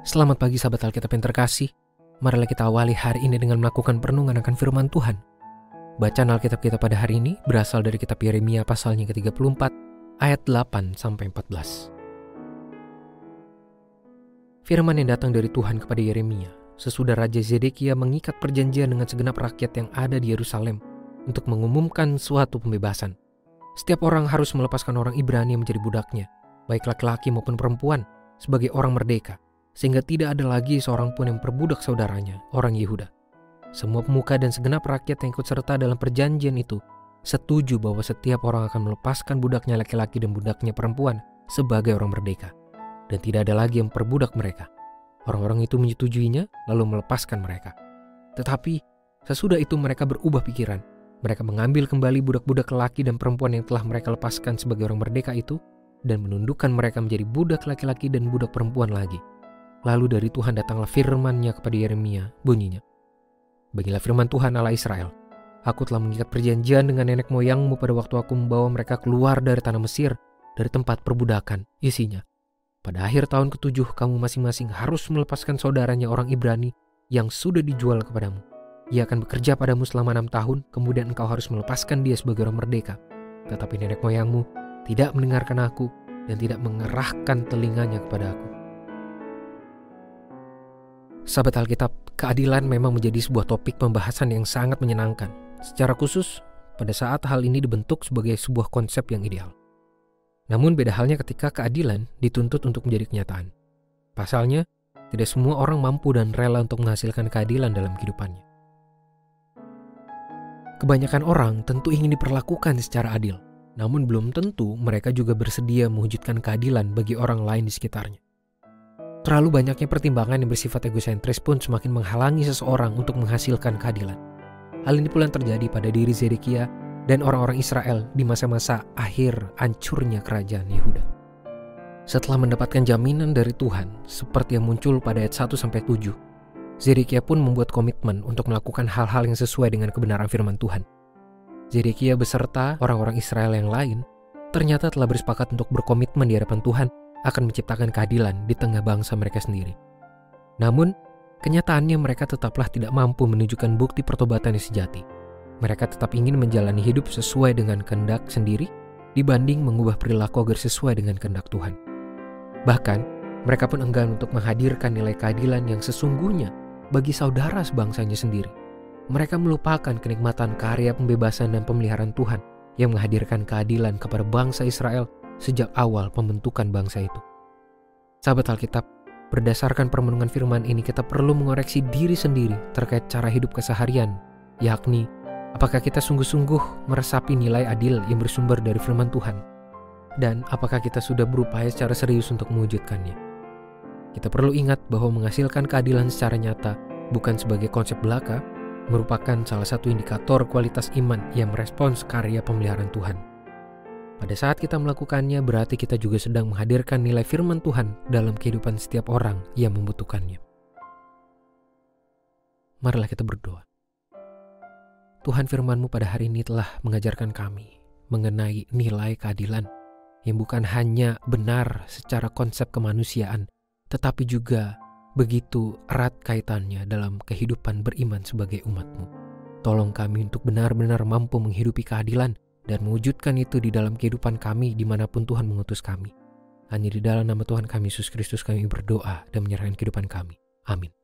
Selamat pagi sahabat Alkitab yang terkasih. Marilah kita awali hari ini dengan melakukan perenungan akan firman Tuhan. Bacaan Alkitab kita pada hari ini berasal dari kitab Yeremia pasalnya ke-34 ayat 8 sampai 14. Firman yang datang dari Tuhan kepada Yeremia sesudah Raja Zedekia mengikat perjanjian dengan segenap rakyat yang ada di Yerusalem untuk mengumumkan suatu pembebasan. Setiap orang harus melepaskan orang Ibrani menjadi budaknya, baik laki-laki maupun perempuan, sebagai orang merdeka sehingga tidak ada lagi seorang pun yang perbudak saudaranya, orang Yehuda. Semua pemuka dan segenap rakyat yang ikut serta dalam perjanjian itu setuju bahwa setiap orang akan melepaskan budaknya laki-laki dan budaknya perempuan sebagai orang merdeka. Dan tidak ada lagi yang perbudak mereka. Orang-orang itu menyetujuinya lalu melepaskan mereka. Tetapi sesudah itu mereka berubah pikiran. Mereka mengambil kembali budak-budak laki dan perempuan yang telah mereka lepaskan sebagai orang merdeka itu dan menundukkan mereka menjadi budak laki-laki dan budak perempuan lagi Lalu dari Tuhan datanglah firman-Nya kepada Yeremia, bunyinya. Bagilah firman Tuhan Allah Israel, Aku telah mengikat perjanjian dengan nenek moyangmu pada waktu aku membawa mereka keluar dari tanah Mesir, dari tempat perbudakan, isinya. Pada akhir tahun ketujuh, kamu masing-masing harus melepaskan saudaranya orang Ibrani yang sudah dijual kepadamu. Ia akan bekerja padamu selama enam tahun, kemudian engkau harus melepaskan dia sebagai orang merdeka. Tetapi nenek moyangmu tidak mendengarkan aku dan tidak mengerahkan telinganya kepada aku. Sahabat Alkitab, keadilan memang menjadi sebuah topik pembahasan yang sangat menyenangkan. Secara khusus, pada saat hal ini dibentuk sebagai sebuah konsep yang ideal. Namun beda halnya ketika keadilan dituntut untuk menjadi kenyataan. Pasalnya, tidak semua orang mampu dan rela untuk menghasilkan keadilan dalam kehidupannya. Kebanyakan orang tentu ingin diperlakukan secara adil, namun belum tentu mereka juga bersedia mewujudkan keadilan bagi orang lain di sekitarnya. Terlalu banyaknya pertimbangan yang bersifat egosentris pun semakin menghalangi seseorang untuk menghasilkan keadilan. Hal ini pula yang terjadi pada diri Zedekia dan orang-orang Israel di masa-masa akhir hancurnya kerajaan Yehuda. Setelah mendapatkan jaminan dari Tuhan, seperti yang muncul pada ayat 1-7, Zedekia pun membuat komitmen untuk melakukan hal-hal yang sesuai dengan kebenaran firman Tuhan. Zedekia beserta orang-orang Israel yang lain ternyata telah bersepakat untuk berkomitmen di hadapan Tuhan akan menciptakan keadilan di tengah bangsa mereka sendiri. Namun, kenyataannya mereka tetaplah tidak mampu menunjukkan bukti pertobatan yang sejati. Mereka tetap ingin menjalani hidup sesuai dengan kehendak sendiri dibanding mengubah perilaku agar sesuai dengan kehendak Tuhan. Bahkan, mereka pun enggan untuk menghadirkan nilai keadilan yang sesungguhnya bagi saudara sebangsanya sendiri. Mereka melupakan kenikmatan karya pembebasan dan pemeliharaan Tuhan yang menghadirkan keadilan kepada bangsa Israel sejak awal pembentukan bangsa itu. Sahabat Alkitab, berdasarkan permenungan firman ini kita perlu mengoreksi diri sendiri terkait cara hidup keseharian, yakni apakah kita sungguh-sungguh meresapi nilai adil yang bersumber dari firman Tuhan, dan apakah kita sudah berupaya secara serius untuk mewujudkannya. Kita perlu ingat bahwa menghasilkan keadilan secara nyata bukan sebagai konsep belaka, merupakan salah satu indikator kualitas iman yang merespons karya pemeliharaan Tuhan. Pada saat kita melakukannya, berarti kita juga sedang menghadirkan nilai firman Tuhan dalam kehidupan setiap orang yang membutuhkannya. Marilah kita berdoa. Tuhan firman-Mu pada hari ini telah mengajarkan kami mengenai nilai keadilan yang bukan hanya benar secara konsep kemanusiaan, tetapi juga begitu erat kaitannya dalam kehidupan beriman sebagai umat-Mu. Tolong kami untuk benar-benar mampu menghidupi keadilan dan mewujudkan itu di dalam kehidupan kami di mana pun Tuhan mengutus kami. Hanya di dalam nama Tuhan kami Yesus Kristus kami berdoa dan menyerahkan kehidupan kami. Amin.